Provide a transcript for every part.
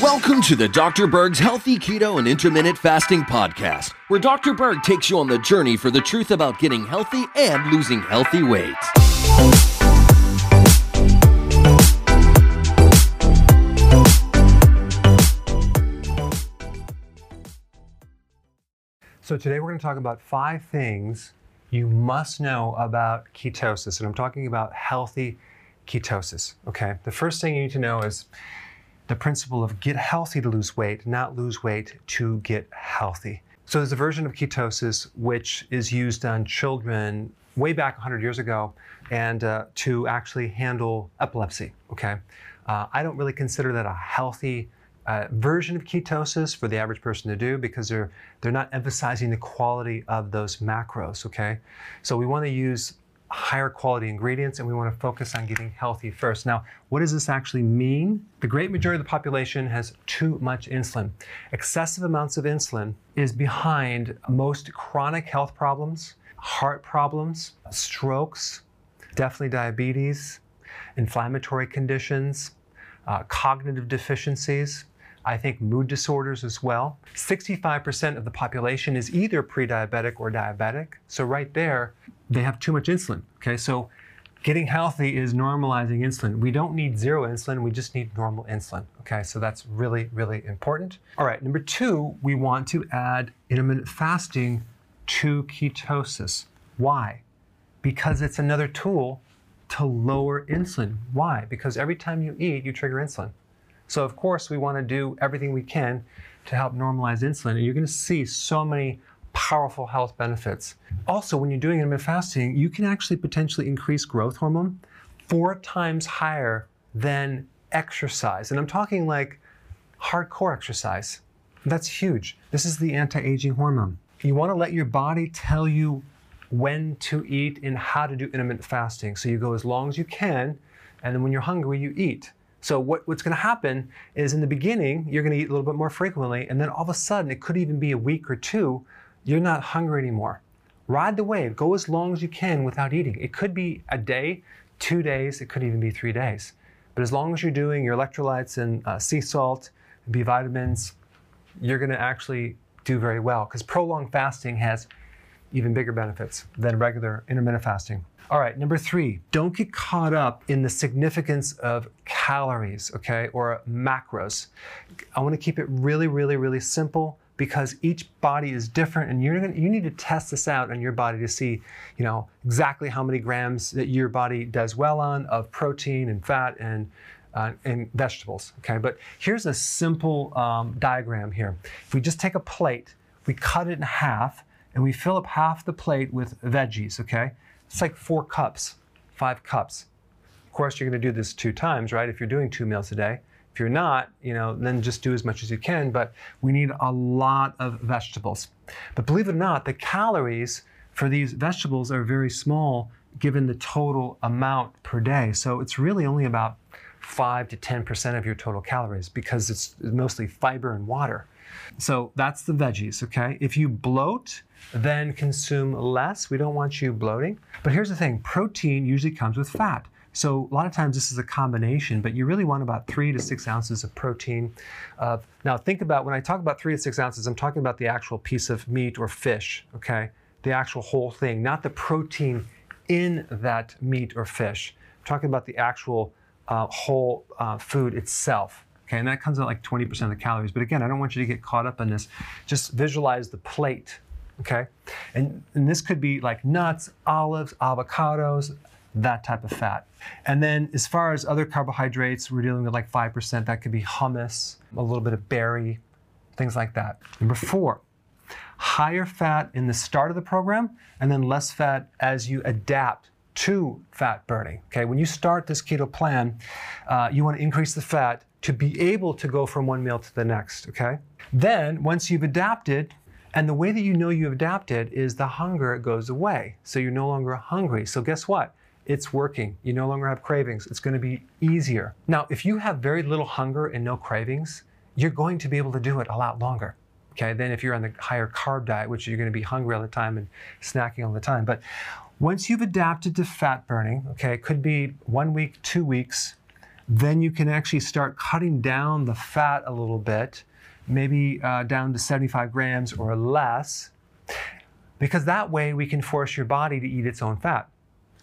Welcome to the Dr. Berg's Healthy Keto and Intermittent Fasting Podcast, where Dr. Berg takes you on the journey for the truth about getting healthy and losing healthy weight. So today we're going to talk about five things you must know about ketosis. And I'm talking about healthy ketosis. Okay. The first thing you need to know is the principle of get healthy to lose weight, not lose weight to get healthy. So there's a version of ketosis which is used on children way back 100 years ago and uh, to actually handle epilepsy. Okay. Uh, I don't really consider that a healthy uh, version of ketosis for the average person to do because they're they're not emphasizing the quality of those macros. Okay, so we want to use higher quality ingredients and we want to focus on getting healthy first. Now, what does this actually mean? The great majority of the population has too much insulin. Excessive amounts of insulin is behind most chronic health problems, heart problems, strokes, definitely diabetes, inflammatory conditions, uh, cognitive deficiencies, I think mood disorders as well. 65% of the population is either pre-diabetic or diabetic. So right there, they have too much insulin. Okay, so getting healthy is normalizing insulin. We don't need zero insulin, we just need normal insulin. Okay, so that's really, really important. All right, number two, we want to add intermittent fasting to ketosis. Why? Because it's another tool to lower insulin. Why? Because every time you eat, you trigger insulin. So of course we want to do everything we can to help normalize insulin. And you're going to see so many powerful health benefits. Also, when you're doing intermittent fasting, you can actually potentially increase growth hormone four times higher than exercise. And I'm talking like hardcore exercise. That's huge. This is the anti-aging hormone. You want to let your body tell you when to eat and how to do intermittent fasting. So you go as long as you can, and then when you're hungry, you eat. So what, what's going to happen is in the beginning, you're going to eat a little bit more frequently, and then all of a sudden, it could even be a week or two, you're not hungry anymore. Ride the wave. Go as long as you can without eating. It could be a day, two days, it could even be three days. But as long as you're doing your electrolytes and uh, sea salt, B vitamins, you're going to actually do very well because prolonged fasting has even bigger benefits than regular intermittent fasting. All right, number three, don't get caught up in the significance of calories, okay, or macros. I want to keep it really, really, really simple because each body is different and you're gonna, you need to test this out on your body to see you know exactly how many grams that your body does well on of protein and fat and uh, and vegetables okay but here's a simple um, diagram here if we just take a plate we cut it in half and we fill up half the plate with veggies okay it's like four cups, five cups. Of course, you're to do this two times, right? If you're doing two meals a day. If you're not, you know, then just do as much as you can. But we need a lot of vegetables. But believe it or not, the calories for these vegetables are very small given the total amount per day. So it's really only about 5 to 10% of your total calories because it's mostly fiber and water. So that's the veggies, okay? If you bloat, then consume less. We don't want you bloating. But here's the thing protein usually comes with fat. So a lot of times this is a combination, but you really want about three to six ounces of protein. Now think about when I talk about three to six ounces, I'm talking about the actual piece of meat or fish, okay? The actual whole thing, not the protein in that meat or fish. I'm talking about the actual uh, whole uh, food itself. Okay, and that comes out like 20% of the calories. But again, I don't want you to get caught up in this. Just visualize the plate, okay? And, and this could be like nuts, olives, avocados, that type of fat. And then as far as other carbohydrates, we're dealing with like 5%. That could be hummus, a little bit of berry, things like that. Number four, higher fat in the start of the program and then less fat as you adapt to fat burning. Okay, when you start this keto plan, uh, you want to increase the fat to be able to go from one meal to the next, okay? Then, once you've adapted, and the way that you know you've adapted is the hunger goes away. So you're no longer hungry. So guess what? It's working. You no longer have cravings. It's going to be easier. Now, if you have very little hunger and no cravings, you're going to be able to do it a lot longer. Okay, then if you're on the higher carb diet, which you're going to be hungry all the time and snacking all the time. But once you've adapted to fat burning, okay, it could be one week, two weeks, then you can actually start cutting down the fat a little bit, maybe uh, down to 75 grams or less, because that way we can force your body to eat its own fat.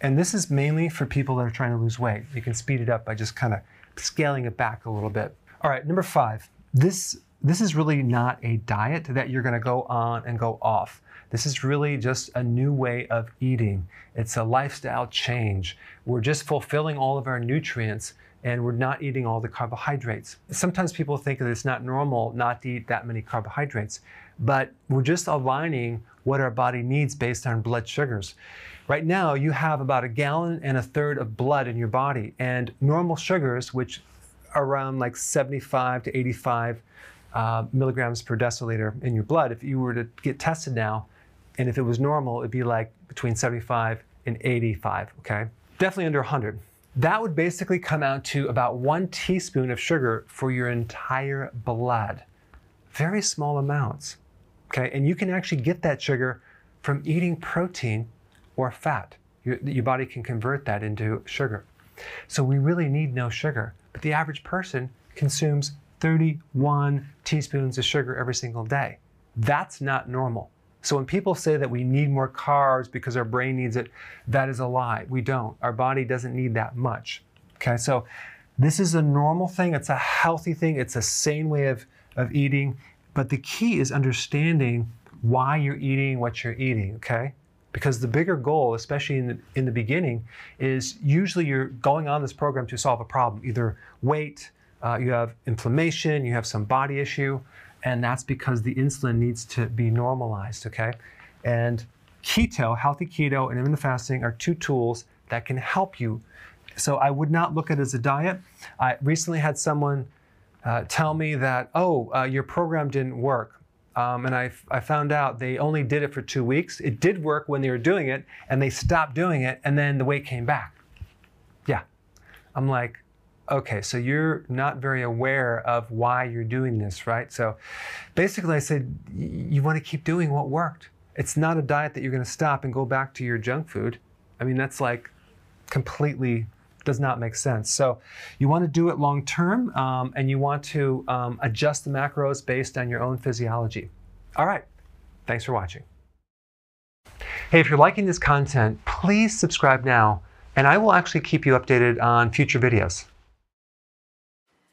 And this is mainly for people that are trying to lose weight. You can speed it up by just kind of scaling it back a little bit. All right, number five. This this is really not a diet that you're going to go on and go off. This is really just a new way of eating. It's a lifestyle change. We're just fulfilling all of our nutrients and we're not eating all the carbohydrates. Sometimes people think that it's not normal not to eat that many carbohydrates, but we're just aligning what our body needs based on blood sugars. Right now, you have about a gallon and a third of blood in your body, and normal sugars, which are around like 75 to 85 uh, milligrams per deciliter in your blood, if you were to get tested now, and if it was normal, it'd be like between 75 and 85, okay? Definitely under 100. That would basically come out to about one teaspoon of sugar for your entire blood. Very small amounts, okay? And you can actually get that sugar from eating protein or fat. Your, your body can convert that into sugar. So we really need no sugar. But the average person consumes 31 teaspoons of sugar every single day. That's not normal. So when people say that we need more carbs because our brain needs it, that is a lie. We don't. Our body doesn't need that much. Okay, so this is a normal thing. It's a healthy thing. It's a sane way of, of eating. But the key is understanding why you're eating what you're eating, okay? Because the bigger goal, especially in the, in the beginning, is usually you're going on this program to solve a problem, either weight, uh, you have inflammation, you have some body issue, and that's because the insulin needs to be normalized, okay? And keto, healthy keto, and intermittent fasting are two tools that can help you. So I would not look at it as a diet. I recently had someone uh, tell me that, oh, uh, your program didn't work. Um, and I, I found out they only did it for two weeks. It did work when they were doing it, and they stopped doing it, and then the weight came back. Yeah. I'm like, okay, so you're not very aware of why you're doing this, right? So basically, I said, you want to keep doing what worked. It's not a diet that you're going to stop and go back to your junk food. I mean, that's like completely does not make sense. So you want to do it long term um, and you want to um, adjust the macros based on your own physiology. All right, thanks for watching. Hey, if you're liking this content, please subscribe now and I will actually keep you updated on future videos.